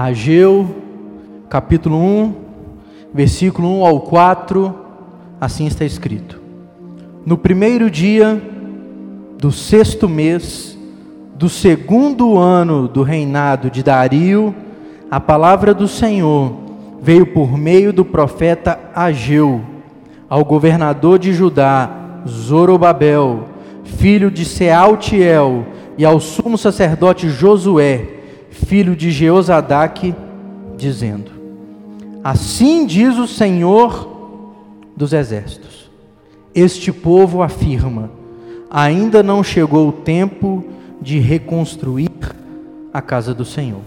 Ageu, capítulo 1, versículo 1 ao 4, assim está escrito: No primeiro dia do sexto mês, do segundo ano do reinado de Dario, a palavra do Senhor veio por meio do profeta Ageu ao governador de Judá, Zorobabel, filho de Sealtiel, e ao sumo sacerdote Josué, filho de Jeozadaque, dizendo: Assim diz o Senhor dos exércitos: Este povo afirma: ainda não chegou o tempo de reconstruir a casa do Senhor.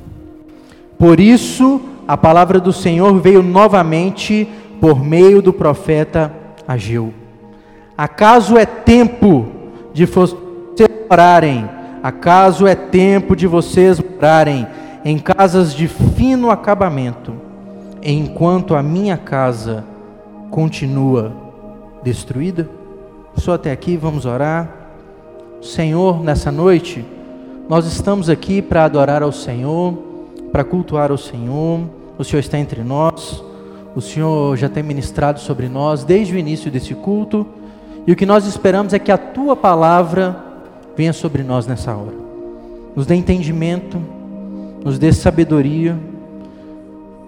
Por isso, a palavra do Senhor veio novamente por meio do profeta Ageu. Acaso é tempo de vocês orarem Acaso é tempo de vocês morarem em casas de fino acabamento, enquanto a minha casa continua destruída? Só até aqui, vamos orar. Senhor, nessa noite, nós estamos aqui para adorar ao Senhor, para cultuar ao Senhor. O Senhor está entre nós, o Senhor já tem ministrado sobre nós desde o início desse culto, e o que nós esperamos é que a tua palavra venha sobre nós nessa hora. Nos dê entendimento, nos dê sabedoria,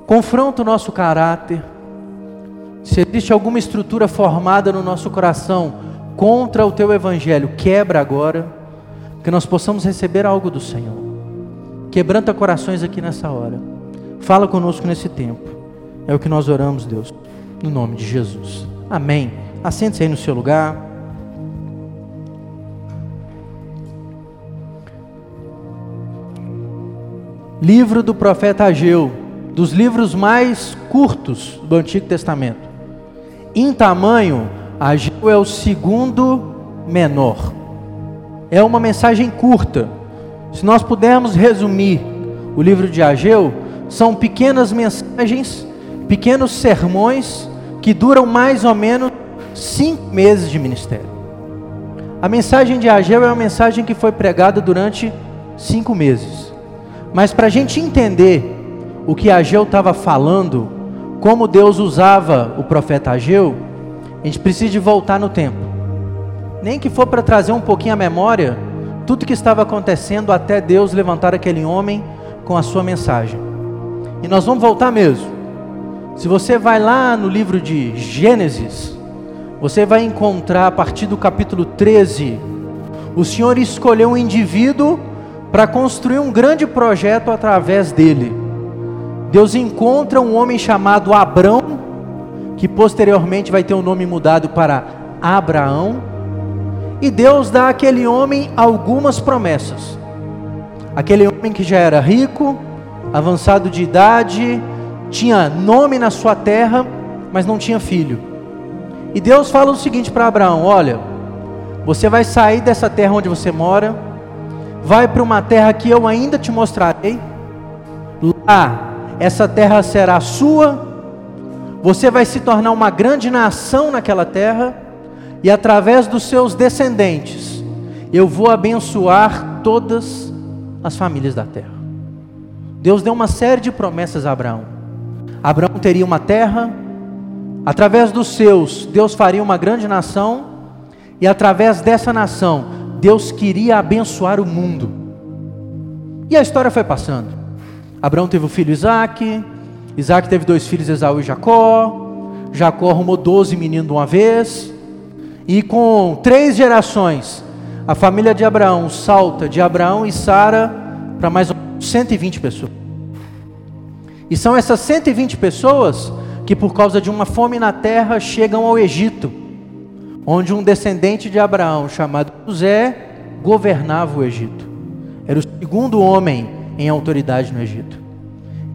confronta o nosso caráter. Se existe alguma estrutura formada no nosso coração contra o teu evangelho, quebra agora, que nós possamos receber algo do Senhor. Quebranta corações aqui nessa hora. Fala conosco nesse tempo. É o que nós oramos, Deus, no nome de Jesus. Amém. Assente-se aí no seu lugar. Livro do profeta Ageu, dos livros mais curtos do Antigo Testamento. Em tamanho, Ageu é o segundo menor. É uma mensagem curta. Se nós pudermos resumir o livro de Ageu, são pequenas mensagens, pequenos sermões que duram mais ou menos cinco meses de ministério. A mensagem de Ageu é uma mensagem que foi pregada durante cinco meses. Mas para a gente entender o que Ageu estava falando, como Deus usava o profeta Ageu, a gente precisa de voltar no tempo. Nem que for para trazer um pouquinho a memória, tudo que estava acontecendo até Deus levantar aquele homem com a sua mensagem. E nós vamos voltar mesmo. Se você vai lá no livro de Gênesis, você vai encontrar a partir do capítulo 13, o Senhor escolheu um indivíduo para construir um grande projeto através dele. Deus encontra um homem chamado Abrão, que posteriormente vai ter o nome mudado para Abraão, e Deus dá àquele homem algumas promessas. Aquele homem que já era rico, avançado de idade, tinha nome na sua terra, mas não tinha filho. E Deus fala o seguinte para Abraão: Olha, você vai sair dessa terra onde você mora, vai para uma terra que eu ainda te mostrarei. Lá, essa terra será sua. Você vai se tornar uma grande nação naquela terra, e através dos seus descendentes, eu vou abençoar todas as famílias da terra. Deus deu uma série de promessas a Abraão. Abraão teria uma terra, através dos seus, Deus faria uma grande nação, e através dessa nação, Deus queria abençoar o mundo. E a história foi passando. Abraão teve o filho Isaac, Isaac teve dois filhos, Esaú e Jacó. Jacó arrumou doze meninos de uma vez. E com três gerações, a família de Abraão salta de Abraão e Sara para mais ou menos 120 pessoas. E são essas 120 pessoas que, por causa de uma fome na terra, chegam ao Egito onde um descendente de Abraão, chamado José, governava o Egito. Era o segundo homem em autoridade no Egito.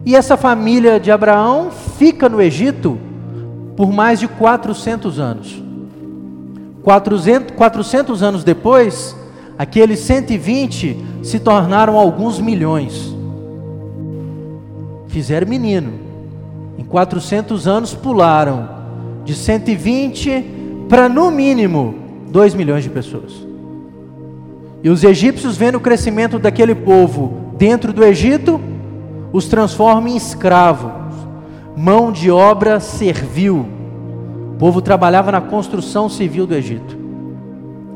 E essa família de Abraão fica no Egito por mais de 400 anos. 400, 400 anos depois, aqueles 120 se tornaram alguns milhões. Fizeram menino. Em 400 anos pularam de 120 para no mínimo 2 milhões de pessoas. E os egípcios vendo o crescimento daquele povo dentro do Egito, os transforma em escravos, mão de obra servil. O povo trabalhava na construção civil do Egito.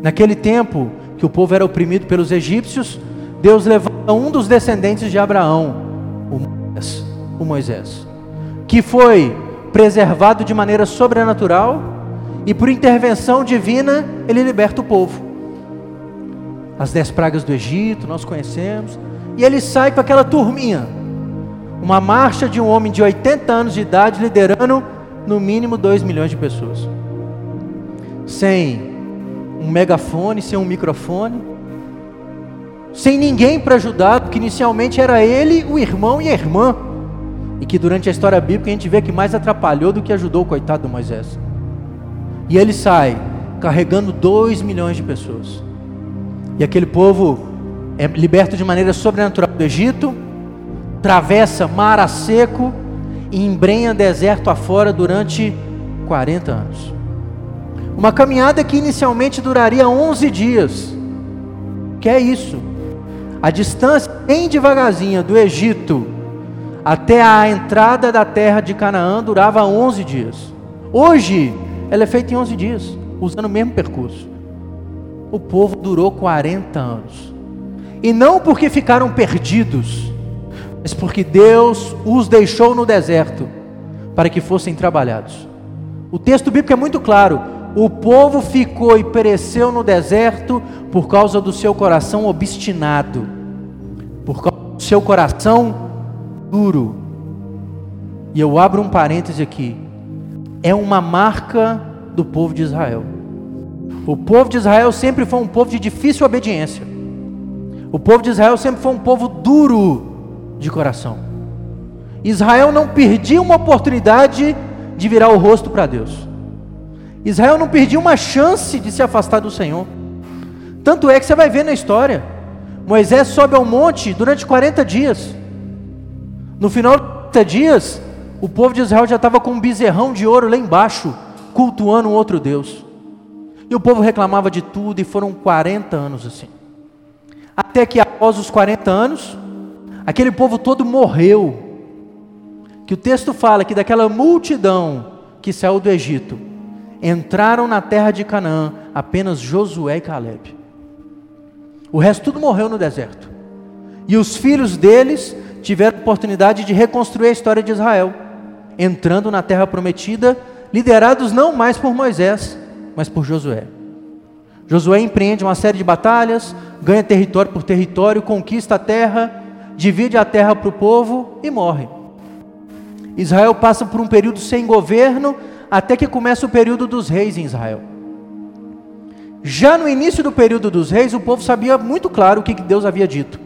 Naquele tempo que o povo era oprimido pelos egípcios, Deus levanta um dos descendentes de Abraão, o Moisés, o Moisés que foi preservado de maneira sobrenatural e por intervenção divina ele liberta o povo. As dez pragas do Egito, nós conhecemos, e ele sai com aquela turminha, uma marcha de um homem de 80 anos de idade liderando no mínimo 2 milhões de pessoas, sem um megafone, sem um microfone, sem ninguém para ajudar, porque inicialmente era ele, o irmão e a irmã. E que durante a história bíblica a gente vê que mais atrapalhou do que ajudou o coitado do Moisés. E ele sai carregando dois milhões de pessoas. E aquele povo é liberto de maneira sobrenatural do Egito, atravessa mar a seco e embrenha deserto afora durante 40 anos. Uma caminhada que inicialmente duraria 11 dias. Que é isso? A distância bem devagarzinha do Egito até a entrada da terra de Canaã durava 11 dias. Hoje, ela é feita em 11 dias, usando o mesmo percurso. O povo durou 40 anos. E não porque ficaram perdidos, mas porque Deus os deixou no deserto para que fossem trabalhados. O texto bíblico é muito claro: o povo ficou e pereceu no deserto por causa do seu coração obstinado, por causa do seu coração duro. E eu abro um parêntese aqui. É uma marca do povo de Israel. O povo de Israel sempre foi um povo de difícil obediência. O povo de Israel sempre foi um povo duro de coração. Israel não perdia uma oportunidade de virar o rosto para Deus. Israel não perdia uma chance de se afastar do Senhor. Tanto é que você vai ver na história. Moisés sobe ao monte durante 40 dias. No final de 30 dias, o povo de Israel já estava com um bezerrão de ouro lá embaixo, cultuando um outro Deus. E o povo reclamava de tudo, e foram 40 anos assim. Até que após os 40 anos, aquele povo todo morreu. Que o texto fala que daquela multidão que saiu do Egito, entraram na terra de Canaã apenas Josué e Caleb. O resto tudo morreu no deserto. E os filhos deles tiveram oportunidade de reconstruir a história de Israel, entrando na terra prometida, liderados não mais por Moisés, mas por Josué. Josué empreende uma série de batalhas, ganha território por território, conquista a terra, divide a terra para o povo e morre. Israel passa por um período sem governo, até que começa o período dos reis em Israel. Já no início do período dos reis, o povo sabia muito claro o que Deus havia dito.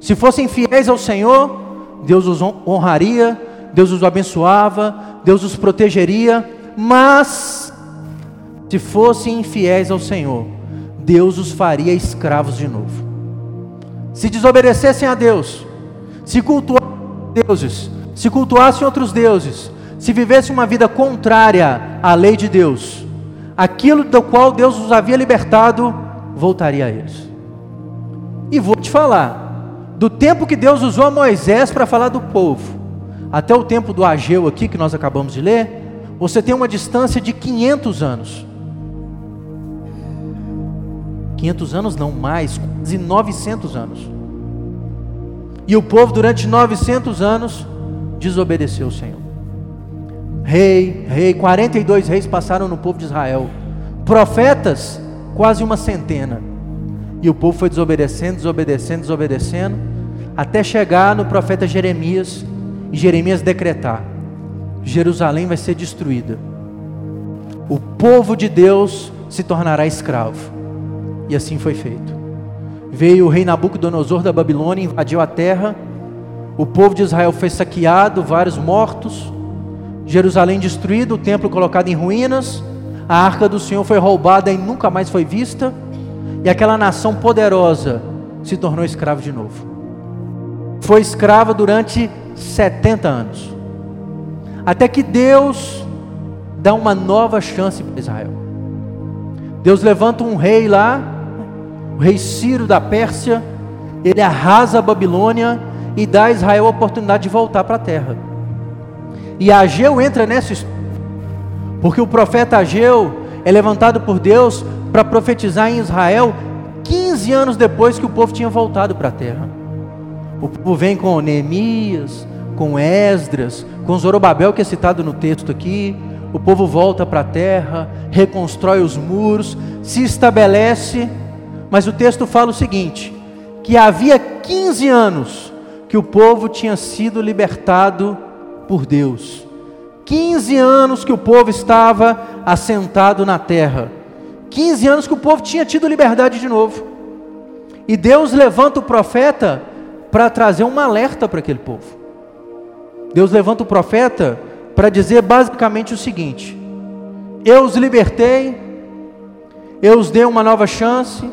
Se fossem fiéis ao Senhor, Deus os honraria, Deus os abençoava, Deus os protegeria, mas se fossem infiéis ao Senhor, Deus os faria escravos de novo. Se desobedecessem a Deus, se cultuassem deuses, se cultuassem outros deuses, se vivessem uma vida contrária à lei de Deus, aquilo do qual Deus os havia libertado voltaria a eles. E vou te falar, do tempo que Deus usou a Moisés para falar do povo, até o tempo do Ageu aqui que nós acabamos de ler, você tem uma distância de 500 anos. 500 anos não mais, quase 900 anos. E o povo durante 900 anos desobedeceu o Senhor. Rei, rei, 42 reis passaram no povo de Israel. Profetas, quase uma centena. E o povo foi desobedecendo, desobedecendo, desobedecendo, até chegar no profeta Jeremias, e Jeremias decretar: Jerusalém vai ser destruída. O povo de Deus se tornará escravo. E assim foi feito. Veio o rei Nabucodonosor da Babilônia, invadiu a terra. O povo de Israel foi saqueado, vários mortos. Jerusalém destruído, o templo colocado em ruínas. A arca do Senhor foi roubada e nunca mais foi vista e aquela nação poderosa se tornou escrava de novo. Foi escrava durante 70 anos. Até que Deus dá uma nova chance para Israel. Deus levanta um rei lá, o rei Ciro da Pérsia, ele arrasa a Babilônia e dá a Israel a oportunidade de voltar para a terra. E Ageu entra nessa história, porque o profeta Ageu é levantado por Deus para profetizar em Israel 15 anos depois que o povo tinha voltado para a terra. O povo vem com Neemias, com Esdras, com Zorobabel, que é citado no texto aqui. O povo volta para a terra, reconstrói os muros, se estabelece. Mas o texto fala o seguinte: que havia 15 anos que o povo tinha sido libertado por Deus. 15 anos que o povo estava assentado na terra. 15 anos que o povo tinha tido liberdade de novo. E Deus levanta o profeta para trazer um alerta para aquele povo. Deus levanta o profeta para dizer basicamente o seguinte: Eu os libertei, eu os dei uma nova chance,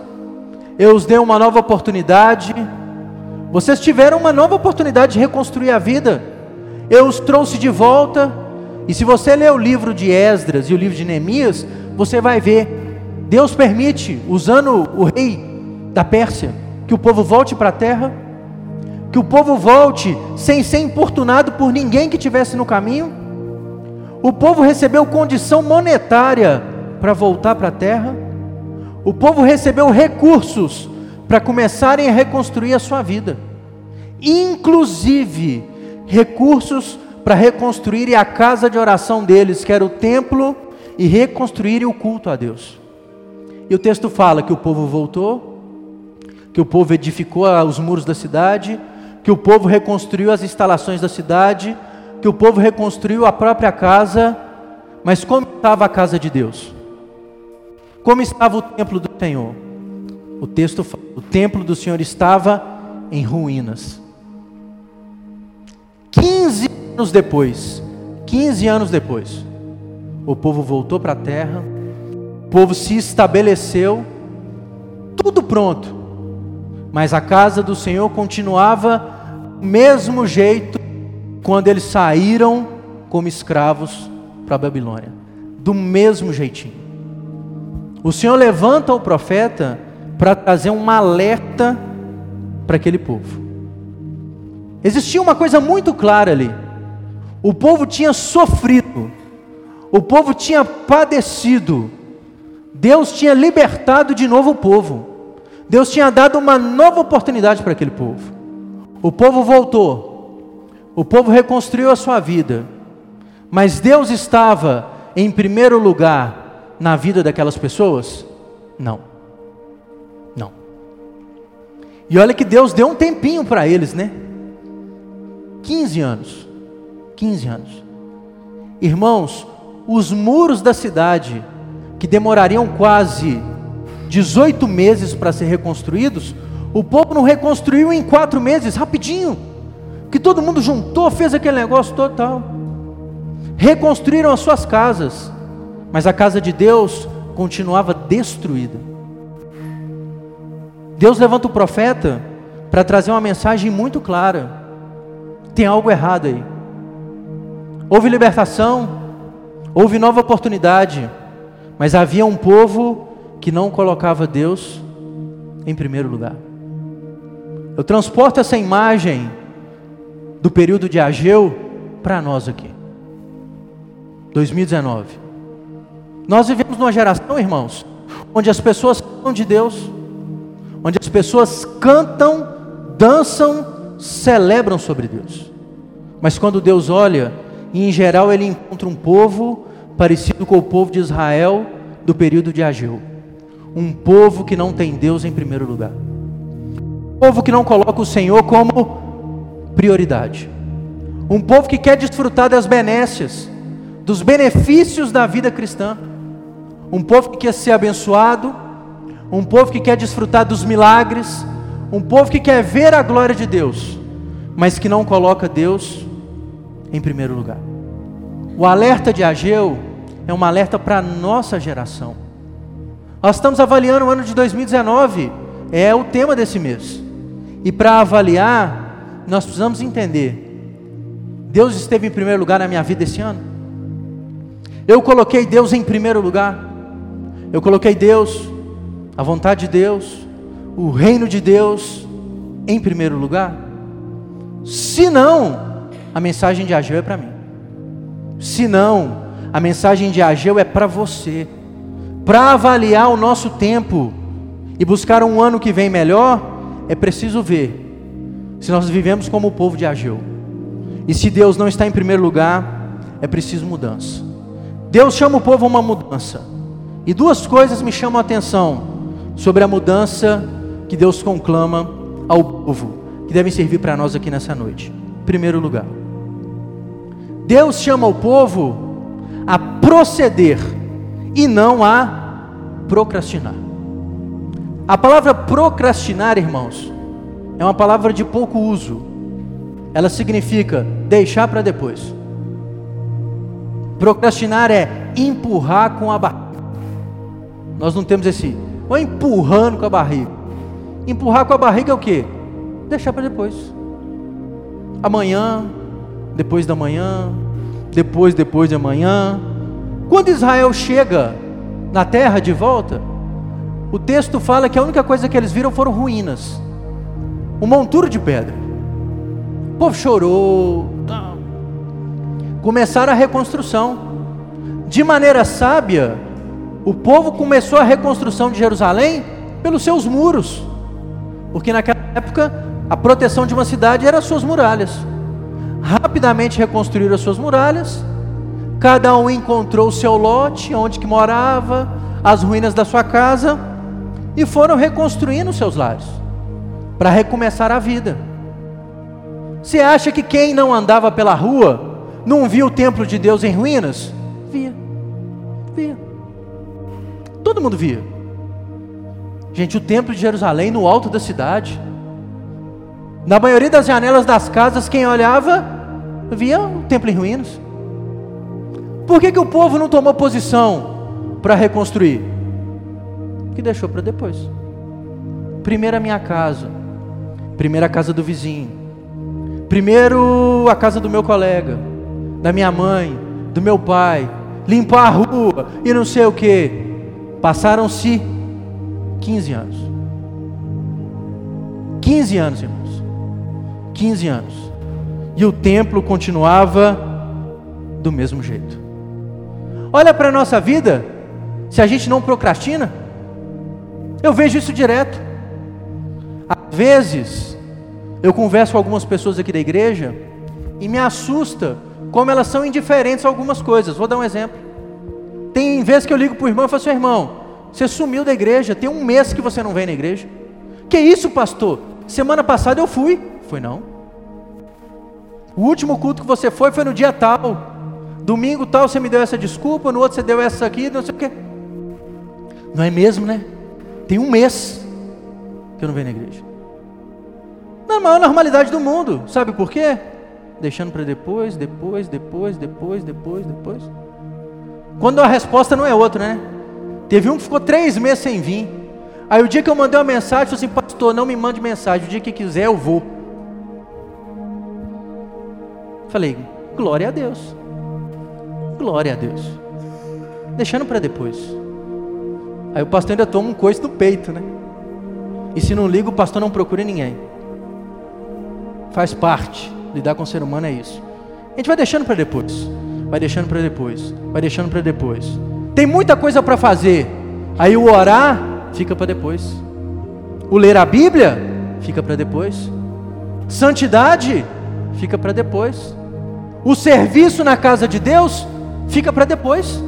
eu os dei uma nova oportunidade. Vocês tiveram uma nova oportunidade de reconstruir a vida. Eu os trouxe de volta. E se você ler o livro de Esdras e o livro de Neemias, você vai ver Deus permite, usando o rei da Pérsia, que o povo volte para a terra, que o povo volte sem ser importunado por ninguém que tivesse no caminho. O povo recebeu condição monetária para voltar para a terra. O povo recebeu recursos para começarem a reconstruir a sua vida, inclusive recursos para reconstruírem a casa de oração deles, que era o templo, e reconstruírem o culto a Deus. E o texto fala que o povo voltou, que o povo edificou os muros da cidade, que o povo reconstruiu as instalações da cidade, que o povo reconstruiu a própria casa, mas como estava a casa de Deus? Como estava o templo do Senhor? O texto fala, o templo do Senhor estava em ruínas. 15 anos depois, 15 anos depois, o povo voltou para a terra, o povo se estabeleceu, tudo pronto, mas a casa do Senhor continuava do mesmo jeito quando eles saíram como escravos para a Babilônia, do mesmo jeitinho. O Senhor levanta o profeta para trazer um alerta para aquele povo. Existia uma coisa muito clara ali. O povo tinha sofrido, o povo tinha padecido, Deus tinha libertado de novo o povo. Deus tinha dado uma nova oportunidade para aquele povo. O povo voltou. O povo reconstruiu a sua vida. Mas Deus estava em primeiro lugar na vida daquelas pessoas? Não. Não. E olha que Deus deu um tempinho para eles, né? 15 anos. 15 anos. Irmãos, os muros da cidade que demorariam quase 18 meses para ser reconstruídos, o povo não reconstruiu em quatro meses, rapidinho, que todo mundo juntou, fez aquele negócio total. Reconstruíram as suas casas, mas a casa de Deus continuava destruída. Deus levanta o profeta para trazer uma mensagem muito clara. Tem algo errado aí. Houve libertação, houve nova oportunidade mas havia um povo que não colocava Deus em primeiro lugar. Eu transporto essa imagem do período de Ageu para nós aqui. 2019. Nós vivemos numa geração, irmãos, onde as pessoas falam de Deus, onde as pessoas cantam, dançam, celebram sobre Deus. Mas quando Deus olha, em geral ele encontra um povo parecido com o povo de Israel do período de Ageu. Um povo que não tem Deus em primeiro lugar. Um povo que não coloca o Senhor como prioridade. Um povo que quer desfrutar das benécias, dos benefícios da vida cristã. Um povo que quer ser abençoado, um povo que quer desfrutar dos milagres, um povo que quer ver a glória de Deus, mas que não coloca Deus em primeiro lugar. O alerta de Ageu é um alerta para a nossa geração. Nós estamos avaliando o ano de 2019, é o tema desse mês. E para avaliar, nós precisamos entender: Deus esteve em primeiro lugar na minha vida esse ano? Eu coloquei Deus em primeiro lugar. Eu coloquei Deus, a vontade de Deus, o reino de Deus em primeiro lugar. Se não, a mensagem de Ageu é para mim. Se não, a mensagem de Ageu é para você. Para avaliar o nosso tempo e buscar um ano que vem melhor, é preciso ver se nós vivemos como o povo de Ageu. E se Deus não está em primeiro lugar, é preciso mudança. Deus chama o povo a uma mudança. E duas coisas me chamam a atenção sobre a mudança que Deus conclama ao povo, que devem servir para nós aqui nessa noite. Em primeiro lugar, Deus chama o povo a proceder e não a procrastinar. A palavra procrastinar, irmãos, é uma palavra de pouco uso. Ela significa deixar para depois. Procrastinar é empurrar com a barriga. Nós não temos esse, ou empurrando com a barriga. Empurrar com a barriga é o que? Deixar para depois. Amanhã, depois da manhã, depois, depois de amanhã. Quando Israel chega na terra de volta, o texto fala que a única coisa que eles viram foram ruínas um monturo de pedra. O povo chorou. Começaram a reconstrução. De maneira sábia, o povo começou a reconstrução de Jerusalém pelos seus muros. Porque naquela época, a proteção de uma cidade era as suas muralhas. Rapidamente reconstruíram as suas muralhas. Cada um encontrou o seu lote, onde que morava, as ruínas da sua casa, e foram reconstruindo seus lares para recomeçar a vida. Você acha que quem não andava pela rua não via o templo de Deus em ruínas? Via, via. Todo mundo via. Gente, o templo de Jerusalém no alto da cidade. Na maioria das janelas das casas, quem olhava via o templo em ruínas. Por que, que o povo não tomou posição para reconstruir? Que deixou para depois. Primeiro a minha casa, Primeiro a casa do vizinho. Primeiro a casa do meu colega, da minha mãe, do meu pai. Limpar a rua e não sei o que. Passaram-se 15 anos. 15 anos, irmãos. 15 anos. E o templo continuava do mesmo jeito. Olha para a nossa vida, se a gente não procrastina, eu vejo isso direto. Às vezes, eu converso com algumas pessoas aqui da igreja e me assusta como elas são indiferentes a algumas coisas. Vou dar um exemplo. Tem vezes que eu ligo para o irmão e falo assim: irmão, você sumiu da igreja, tem um mês que você não vem na igreja. Que isso, pastor? Semana passada eu fui. Foi não. O último culto que você foi foi no dia tal. Domingo tal você me deu essa desculpa, no outro você deu essa aqui, não sei o quê. Não é mesmo, né? Tem um mês que eu não venho na igreja. Na maior normalidade do mundo. Sabe por quê? Deixando para depois, depois, depois, depois, depois, depois. Quando a resposta não é outra, né? Teve um que ficou três meses sem vir. Aí o dia que eu mandei uma mensagem, falou assim, pastor, não me mande mensagem. O dia que quiser eu vou. Falei, glória a Deus. Glória a Deus. Deixando para depois. Aí o pastor ainda toma um coice no peito, né? E se não liga, o pastor não procura ninguém. Faz parte. Lidar com o ser humano é isso. A gente vai deixando para depois. Vai deixando para depois. Vai deixando para depois. Tem muita coisa para fazer. Aí o orar fica para depois. O ler a Bíblia fica para depois. Santidade fica para depois. O serviço na casa de Deus fica para depois.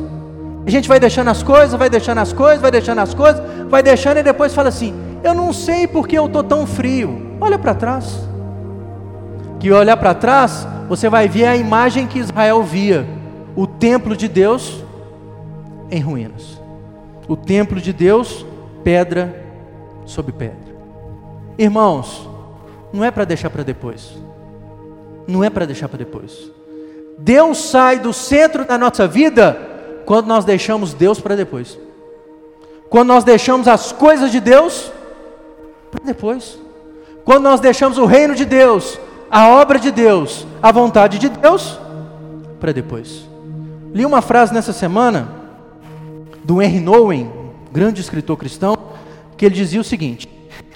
A gente vai deixando as coisas, vai deixando as coisas, vai deixando as coisas, vai deixando e depois fala assim: Eu não sei porque eu estou tão frio. Olha para trás que olhar para trás, você vai ver a imagem que Israel via: o templo de Deus em ruínas. O templo de Deus, pedra sobre pedra. Irmãos, não é para deixar para depois. Não é para deixar para depois. Deus sai do centro da nossa vida quando nós deixamos Deus para depois. Quando nós deixamos as coisas de Deus para depois. Quando nós deixamos o reino de Deus a obra de Deus, a vontade de Deus, para depois. Li uma frase nessa semana do Henry Nouwen, grande escritor cristão, que ele dizia o seguinte: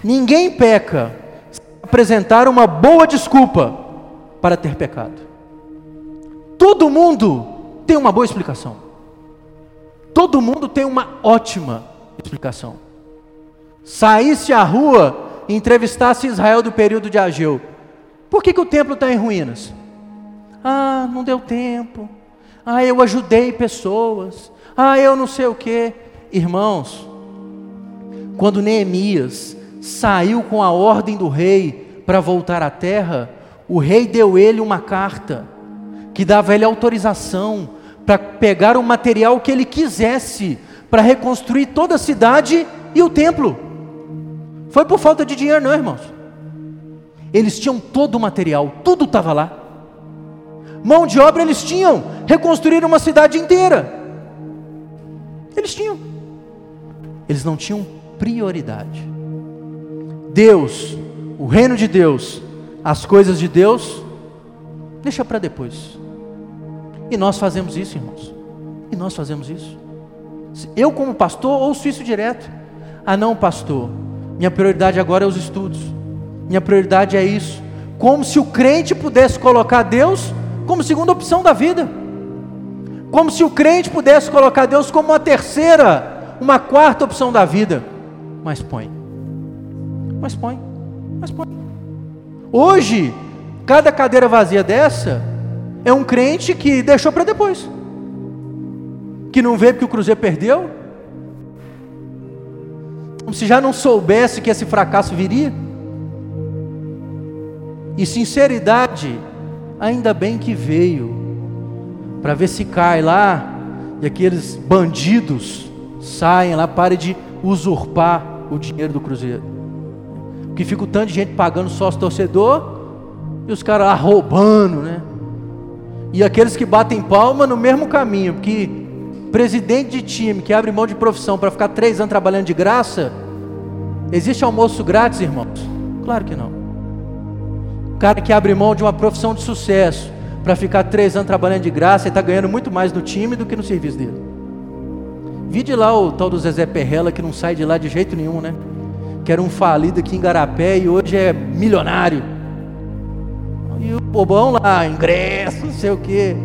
Ninguém peca se apresentar uma boa desculpa para ter pecado. Todo mundo tem uma boa explicação. Todo mundo tem uma ótima explicação. Saísse à rua e entrevistasse Israel do período de Ageu. Por que, que o templo está em ruínas? Ah, não deu tempo. Ah, eu ajudei pessoas. Ah, eu não sei o que. Irmãos, quando Neemias saiu com a ordem do rei para voltar à terra, o rei deu ele uma carta que dava ele autorização para pegar o material que ele quisesse para reconstruir toda a cidade e o templo. Foi por falta de dinheiro, não, irmãos. Eles tinham todo o material, tudo estava lá. Mão de obra eles tinham, reconstruir uma cidade inteira. Eles tinham. Eles não tinham prioridade. Deus, o reino de Deus, as coisas de Deus, deixa para depois. E nós fazemos isso, irmãos. E nós fazemos isso. Eu, como pastor, ouço isso direto. Ah, não, pastor. Minha prioridade agora é os estudos. Minha prioridade é isso. Como se o crente pudesse colocar Deus como segunda opção da vida. Como se o crente pudesse colocar Deus como uma terceira, uma quarta opção da vida. Mas põe. Mas põe. Mas põe. Hoje, cada cadeira vazia dessa é um crente que deixou para depois. Que não vê porque o Cruzeiro perdeu. Como se já não soubesse que esse fracasso viria. E sinceridade, ainda bem que veio. Para ver se cai lá e aqueles bandidos saem lá, parem de usurpar o dinheiro do Cruzeiro. Porque fica o tanto de gente pagando sócio torcedor e os caras lá roubando, né? E aqueles que batem palma no mesmo caminho, porque presidente de time que abre mão de profissão para ficar três anos trabalhando de graça, existe almoço grátis, irmãos? Claro que não. O cara que abre mão de uma profissão de sucesso para ficar três anos trabalhando de graça e está ganhando muito mais no time do que no serviço dele. Vide lá o tal do Zezé Perrela que não sai de lá de jeito nenhum, né? Que era um falido aqui em Garapé e hoje é milionário. E o bobão lá, ingresso, não sei o quê.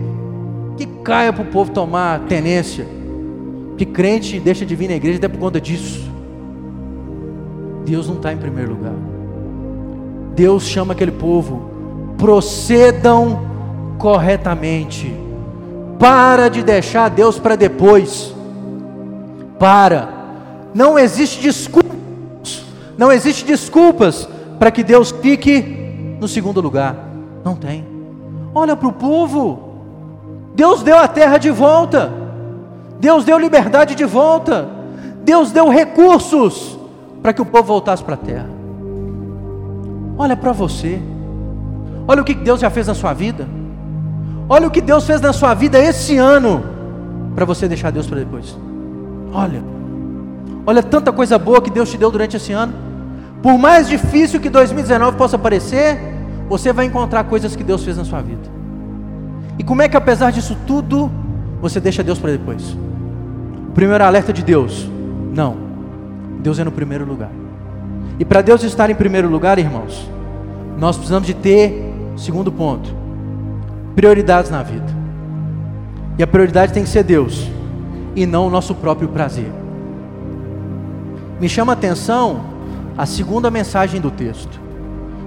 Que caia para o povo tomar tenência. Que crente deixa de vir na igreja até por conta disso. Deus não está em primeiro lugar. Deus chama aquele povo, procedam corretamente. Para de deixar Deus para depois. Para. Não existe desculpas. Não existe desculpas para que Deus fique no segundo lugar. Não tem. Olha para o povo. Deus deu a terra de volta. Deus deu liberdade de volta. Deus deu recursos para que o povo voltasse para a terra. Olha para você. Olha o que Deus já fez na sua vida. Olha o que Deus fez na sua vida esse ano para você deixar Deus para depois. Olha. Olha tanta coisa boa que Deus te deu durante esse ano. Por mais difícil que 2019 possa parecer, você vai encontrar coisas que Deus fez na sua vida. E como é que apesar disso tudo, você deixa Deus para depois? O primeiro alerta de Deus: não. Deus é no primeiro lugar. E para Deus estar em primeiro lugar, irmãos, nós precisamos de ter, segundo ponto, prioridades na vida. E a prioridade tem que ser Deus e não o nosso próprio prazer. Me chama a atenção a segunda mensagem do texto.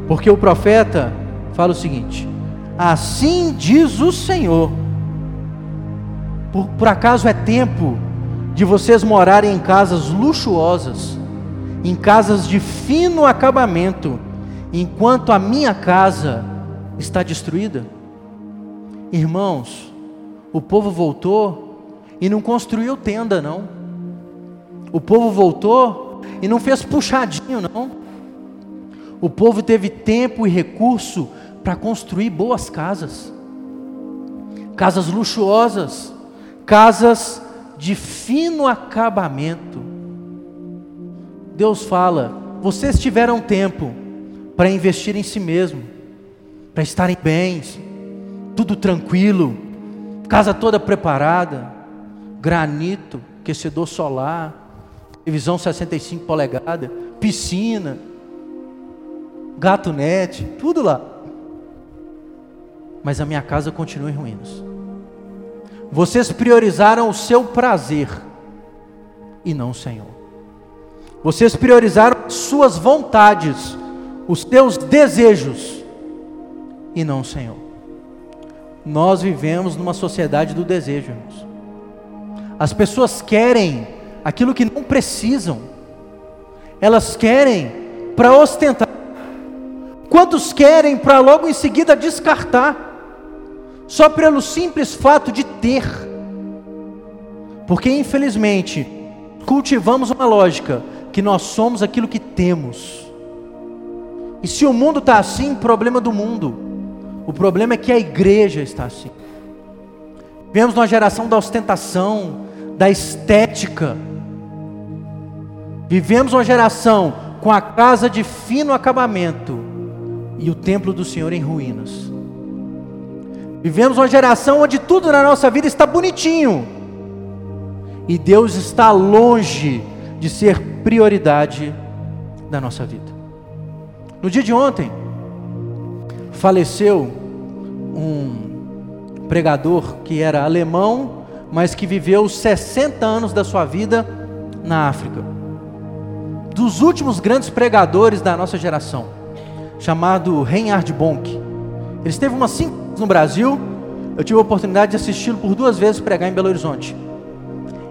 Porque o profeta fala o seguinte: Assim diz o Senhor. Por, por acaso é tempo de vocês morarem em casas luxuosas, em casas de fino acabamento, enquanto a minha casa está destruída? Irmãos, o povo voltou e não construiu tenda, não. O povo voltou e não fez puxadinho, não. O povo teve tempo e recurso para construir boas casas, casas luxuosas, casas de fino acabamento. Deus fala: vocês tiveram tempo para investir em si mesmo, para estarem bens, tudo tranquilo, casa toda preparada, granito, aquecedor solar, televisão 65 polegadas, piscina, gato net, tudo lá. mas a minha casa continua em ruínas. Vocês priorizaram o seu prazer e não o Senhor. Vocês priorizaram suas vontades, os seus desejos e não o Senhor. Nós vivemos numa sociedade do desejo, irmãos. As pessoas querem aquilo que não precisam. Elas querem para ostentar. Quantos querem para logo em seguida descartar? só pelo simples fato de ter. Porque infelizmente cultivamos uma lógica que nós somos aquilo que temos. E se o mundo está assim, problema do mundo. O problema é que a igreja está assim. Vemos uma geração da ostentação, da estética. Vivemos uma geração com a casa de fino acabamento e o templo do Senhor em ruínas. Vivemos uma geração onde tudo na nossa vida está bonitinho. E Deus está longe de ser prioridade da nossa vida. No dia de ontem, faleceu um pregador que era alemão, mas que viveu 60 anos da sua vida na África. Dos últimos grandes pregadores da nossa geração, chamado Reinhard Bonk. Ele esteve umas cinco no Brasil. Eu tive a oportunidade de assisti-lo por duas vezes pregar em Belo Horizonte.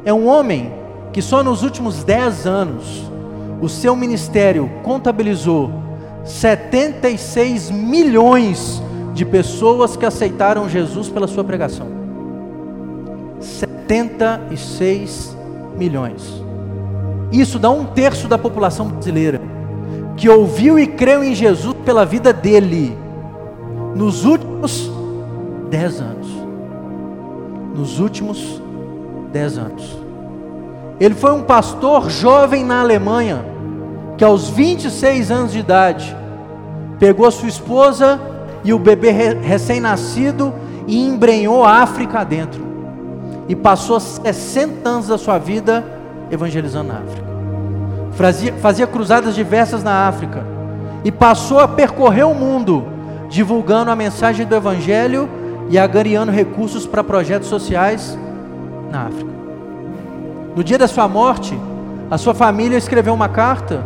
É um homem que só nos últimos dez anos o seu ministério contabilizou 76 milhões de pessoas que aceitaram Jesus pela sua pregação. 76 milhões. Isso dá um terço da população brasileira que ouviu e creu em Jesus pela vida dele nos últimos dez anos. Nos últimos dez anos. Ele foi um pastor jovem na Alemanha, que aos 26 anos de idade, pegou sua esposa e o bebê recém-nascido e embrenhou a África dentro. E passou 60 anos da sua vida evangelizando na África. Fazia, fazia cruzadas diversas na África. E passou a percorrer o mundo, divulgando a mensagem do Evangelho e agariando recursos para projetos sociais na África. No dia da sua morte, a sua família escreveu uma carta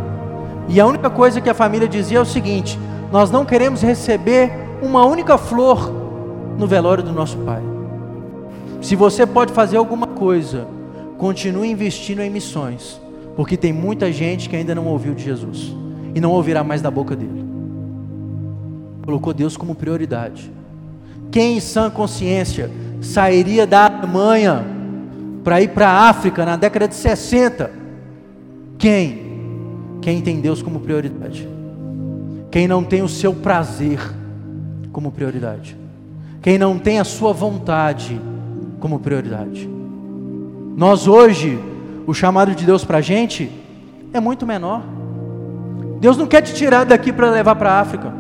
e a única coisa que a família dizia é o seguinte: nós não queremos receber uma única flor no velório do nosso pai. Se você pode fazer alguma coisa, continue investindo em missões, porque tem muita gente que ainda não ouviu de Jesus e não ouvirá mais da boca dele. Colocou Deus como prioridade. Quem em sã consciência sairia da Alemanha para ir para a África na década de 60? Quem? Quem tem Deus como prioridade. Quem não tem o seu prazer como prioridade. Quem não tem a sua vontade como prioridade. Nós hoje, o chamado de Deus para a gente é muito menor. Deus não quer te tirar daqui para levar para a África.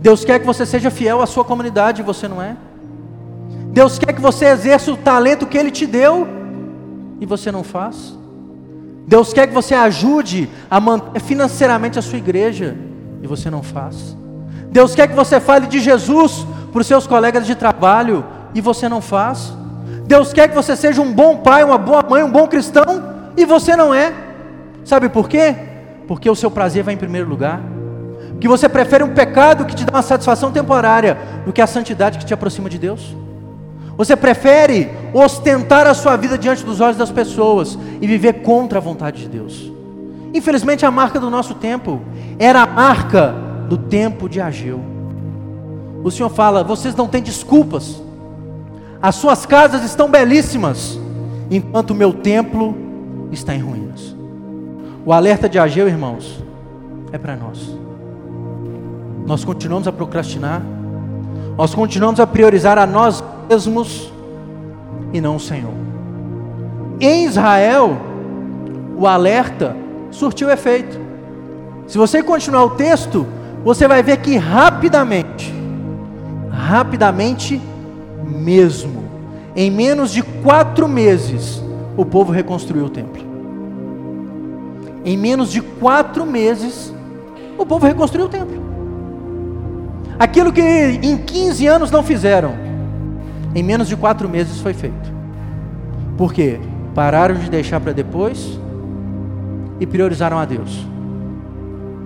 Deus quer que você seja fiel à sua comunidade e você não é. Deus quer que você exerça o talento que Ele te deu e você não faz. Deus quer que você ajude a manter financeiramente a sua igreja e você não faz. Deus quer que você fale de Jesus para os seus colegas de trabalho e você não faz. Deus quer que você seja um bom pai, uma boa mãe, um bom cristão e você não é. Sabe por quê? Porque o seu prazer vai em primeiro lugar que você prefere um pecado que te dá uma satisfação temporária do que a santidade que te aproxima de Deus? Você prefere ostentar a sua vida diante dos olhos das pessoas e viver contra a vontade de Deus? Infelizmente, a marca do nosso tempo era a marca do tempo de Ageu. O Senhor fala: vocês não têm desculpas, as suas casas estão belíssimas, enquanto o meu templo está em ruínas. O alerta de Ageu, irmãos, é para nós nós continuamos a procrastinar, nós continuamos a priorizar a nós mesmos e não o Senhor. Em Israel, o alerta surtiu efeito. Se você continuar o texto, você vai ver que rapidamente, rapidamente mesmo, em menos de quatro meses, o povo reconstruiu o templo. Em menos de quatro meses, o povo reconstruiu o templo. Aquilo que em 15 anos não fizeram, em menos de quatro meses foi feito. Por quê? Pararam de deixar para depois e priorizaram a Deus.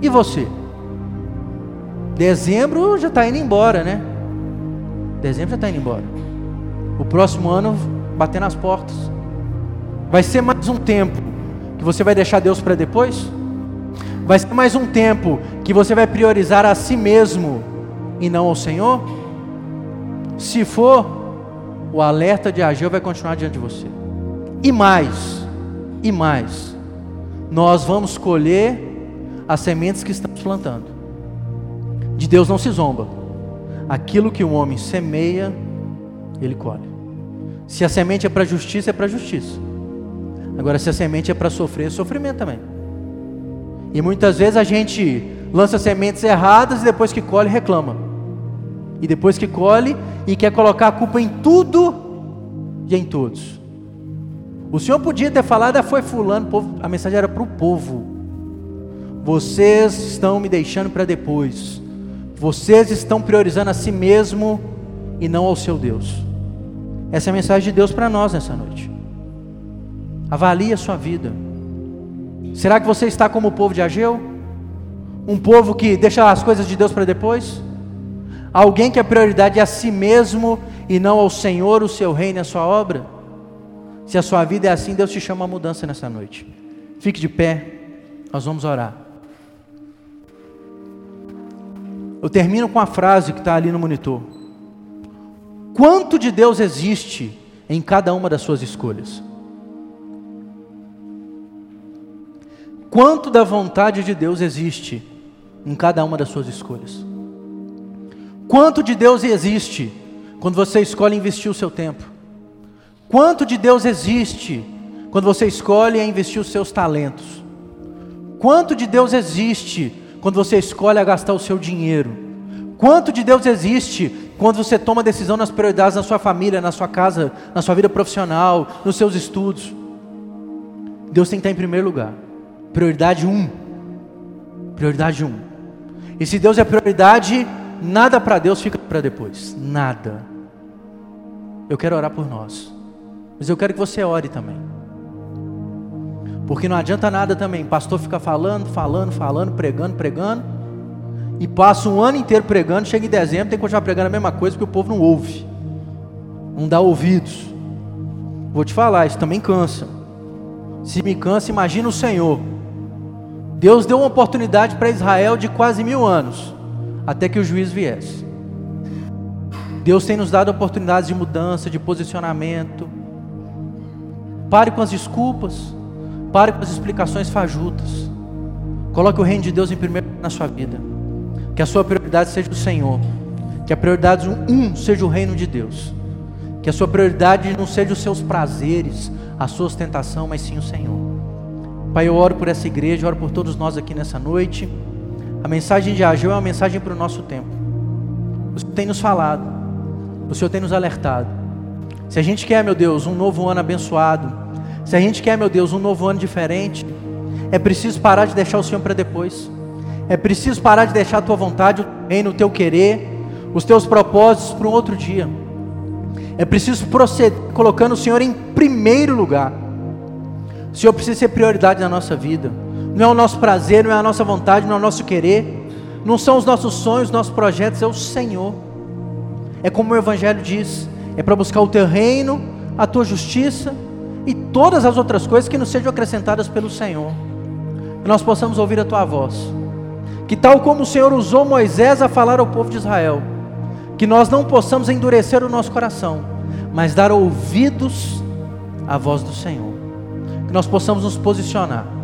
E você? Dezembro já está indo embora, né? Dezembro já está indo embora. O próximo ano bater nas portas. Vai ser mais um tempo que você vai deixar Deus para depois? Vai ser mais um tempo que você vai priorizar a si mesmo e não ao Senhor? Se for, o alerta de Ageu vai continuar diante de você. E mais, e mais, nós vamos colher as sementes que estamos plantando. De Deus não se zomba. Aquilo que o homem semeia, ele colhe. Se a semente é para justiça, é para justiça. Agora, se a semente é para sofrer, é sofrimento também. E muitas vezes a gente lança sementes erradas e depois que colhe, reclama. E depois que colhe, e quer colocar a culpa em tudo e em todos. O Senhor podia ter falado, ah, foi fulano, a mensagem era para o povo. Vocês estão me deixando para depois. Vocês estão priorizando a si mesmo e não ao seu Deus. Essa é a mensagem de Deus para nós nessa noite. Avalie a sua vida. Será que você está como o povo de Ageu? Um povo que deixa as coisas de Deus para depois? Alguém que a prioridade é a si mesmo e não ao Senhor, o seu reino e a sua obra? Se a sua vida é assim, Deus te chama a mudança nessa noite. Fique de pé, nós vamos orar. Eu termino com a frase que está ali no monitor. Quanto de Deus existe em cada uma das suas escolhas? Quanto da vontade de Deus existe em cada uma das suas escolhas? Quanto de Deus existe quando você escolhe investir o seu tempo? Quanto de Deus existe quando você escolhe investir os seus talentos? Quanto de Deus existe quando você escolhe gastar o seu dinheiro? Quanto de Deus existe quando você toma decisão nas prioridades na sua família, na sua casa, na sua vida profissional, nos seus estudos? Deus tem que estar em primeiro lugar. Prioridade um. Prioridade um. E se Deus é prioridade, Nada para Deus fica para depois. Nada. Eu quero orar por nós. Mas eu quero que você ore também. Porque não adianta nada também. Pastor fica falando, falando, falando, pregando, pregando. E passa um ano inteiro pregando. Chega em dezembro, tem que continuar pregando a mesma coisa porque o povo não ouve. Não dá ouvidos. Vou te falar, isso também cansa. Se me cansa, imagina o Senhor. Deus deu uma oportunidade para Israel de quase mil anos até que o juiz viesse. Deus tem nos dado oportunidades de mudança, de posicionamento. Pare com as desculpas, pare com as explicações fajutas. Coloque o reino de Deus em primeiro na sua vida. Que a sua prioridade seja o Senhor. Que a prioridade um seja o reino de Deus. Que a sua prioridade não seja os seus prazeres, a sua ostentação, mas sim o Senhor. Pai, eu oro por essa igreja, oro por todos nós aqui nessa noite. A mensagem de Ageu é uma mensagem para o nosso tempo. O Senhor tem nos falado, o Senhor tem nos alertado. Se a gente quer, meu Deus, um novo ano abençoado, se a gente quer, meu Deus, um novo ano diferente, é preciso parar de deixar o Senhor para depois. É preciso parar de deixar a tua vontade, o reino, o teu querer, os teus propósitos para um outro dia. É preciso proceder colocando o Senhor em primeiro lugar. O Senhor precisa ser prioridade na nossa vida não é o nosso prazer, não é a nossa vontade, não é o nosso querer, não são os nossos sonhos, nossos projetos, é o Senhor. É como o Evangelho diz: é para buscar o teu reino, a tua justiça e todas as outras coisas que nos sejam acrescentadas pelo Senhor. Que nós possamos ouvir a tua voz. Que tal como o Senhor usou Moisés a falar ao povo de Israel, que nós não possamos endurecer o nosso coração, mas dar ouvidos à voz do Senhor. Que nós possamos nos posicionar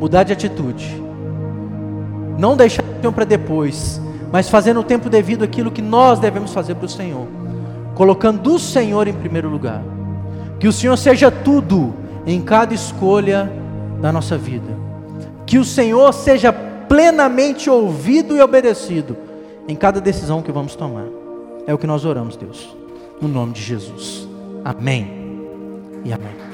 mudar de atitude. Não deixar o Senhor para depois, mas fazer no tempo devido aquilo que nós devemos fazer para o Senhor, colocando o Senhor em primeiro lugar. Que o Senhor seja tudo em cada escolha da nossa vida. Que o Senhor seja plenamente ouvido e obedecido em cada decisão que vamos tomar. É o que nós oramos, Deus. No nome de Jesus. Amém e amém.